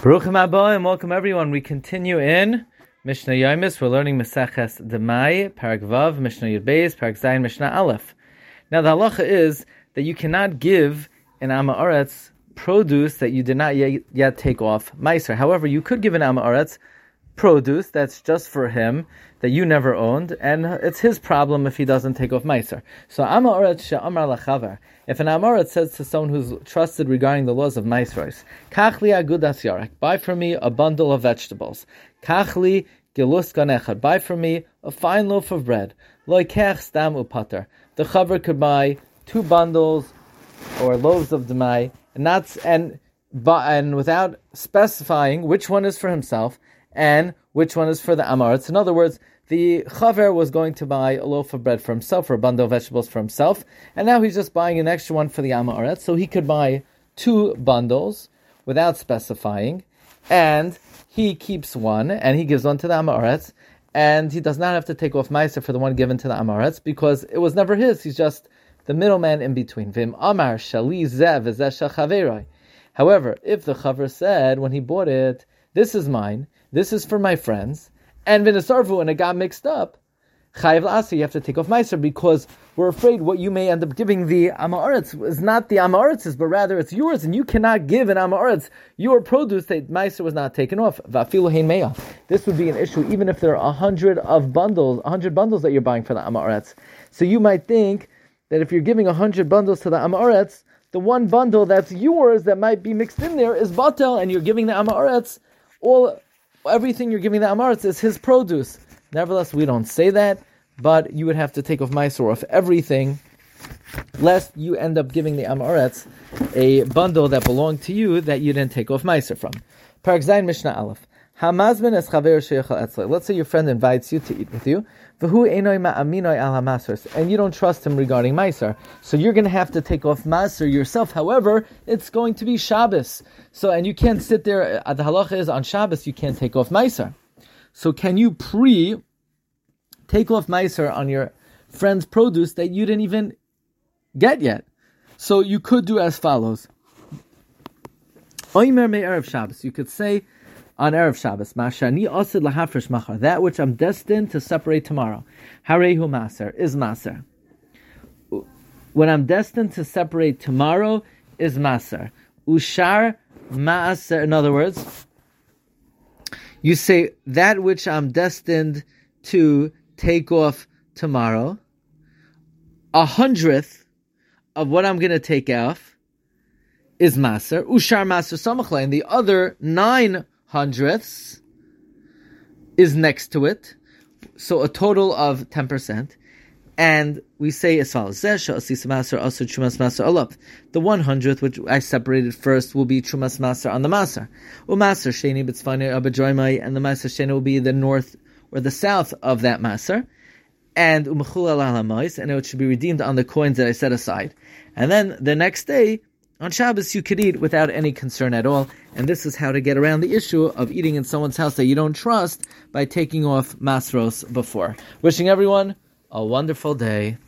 Baruchim Abba and welcome everyone. We continue in Mishnah Yomis. We're learning Meseches Demai, Parak Vav, Mishnah Yud Beis, Parak Zayin, Mishnah Aleph. Now the halacha is that you cannot give an Amaretz produce that you did not yet, yet take off Meiser. However, you could give an Amaretz produce that's just for him that you never owned, and it's his problem if he doesn't take off Meiser. So Amaretz She'amar Lachavar. If an Amoritz says to someone who's trusted regarding the laws of Maisrois, Kachli agudas yarek, buy for me a bundle of vegetables. Kachli gilus ganechad, buy for me a fine loaf of bread. Loikech stam upater. The chaver could buy two bundles or loaves of demai, and that's and But, and without specifying which one is for himself and which one is for the Amaretz. In other words, the chaver was going to buy a loaf of bread for himself or a bundle of vegetables for himself, and now he's just buying an extra one for the Amaretz, so he could buy two bundles without specifying, and he keeps one and he gives one to the Amaretz, and he does not have to take off Meiser for the one given to the Amaretz because it was never his. He's just the middleman in between. Vim Amar Shali Zev However, if the chaver said when he bought it, "This is mine," this is for my friends, and vinasarvu and it got mixed up, chayiv la'asa, you have to take off meiser because we're afraid what you may end up giving the amaretz is not the amaretz's, but rather it's yours, and you cannot give an amaretz your produce that meiser was not taken off. Vafilu hein. This would be an issue even if there are a hundred of bundles, a hundred bundles that you're buying for the amaretz. So you might think that if you're giving a hundred bundles to the amaretz, the one bundle that's yours that might be mixed in there is batel, and you're giving the amaretz all everything you're giving the Amaretz is his produce. Nevertheless, we don't say that, but you would have to take off Meiser off everything, lest you end up giving the Amaretz a bundle that belonged to you that you didn't take off Meiser from. Parak Zayin Mishnah Aleph. Hamazmin es chaver Let's say your friend invites you to eat with you, and you don't trust him regarding meiser. So you're going to have to take off meiser yourself. However, it's going to be Shabbos. So and you can't sit there. Uh, the halacha is on Shabbos you can't take off meiser. So can you pre take off meiser on your friend's produce that you didn't even get yet? So you could do as follows. You could say on Erev Shabbos. Mashani osid lahafresh machar. That which I'm destined to separate tomorrow. Harehu maser is maser. When I'm destined to separate tomorrow is maser. Ushar maaser. In other words, you say that which I'm destined to take off tomorrow. A hundredth of what I'm going to take off is maser. Ushar maser samachla, and the other nine hundredths is next to it, so a total of 10%. And we say as follows: The one hundredth, which I separated first, will be trumas maser on the maser. Umaser sheni b'tzvani and the maser sheni will be the north or the south of that maser. And and it should be redeemed on the coins that I set aside. And then the next day, on Shabbos, you could eat without any concern at all, and this is how to get around the issue of eating in someone's house that you don't trust by taking off masros before. Wishing everyone a wonderful day.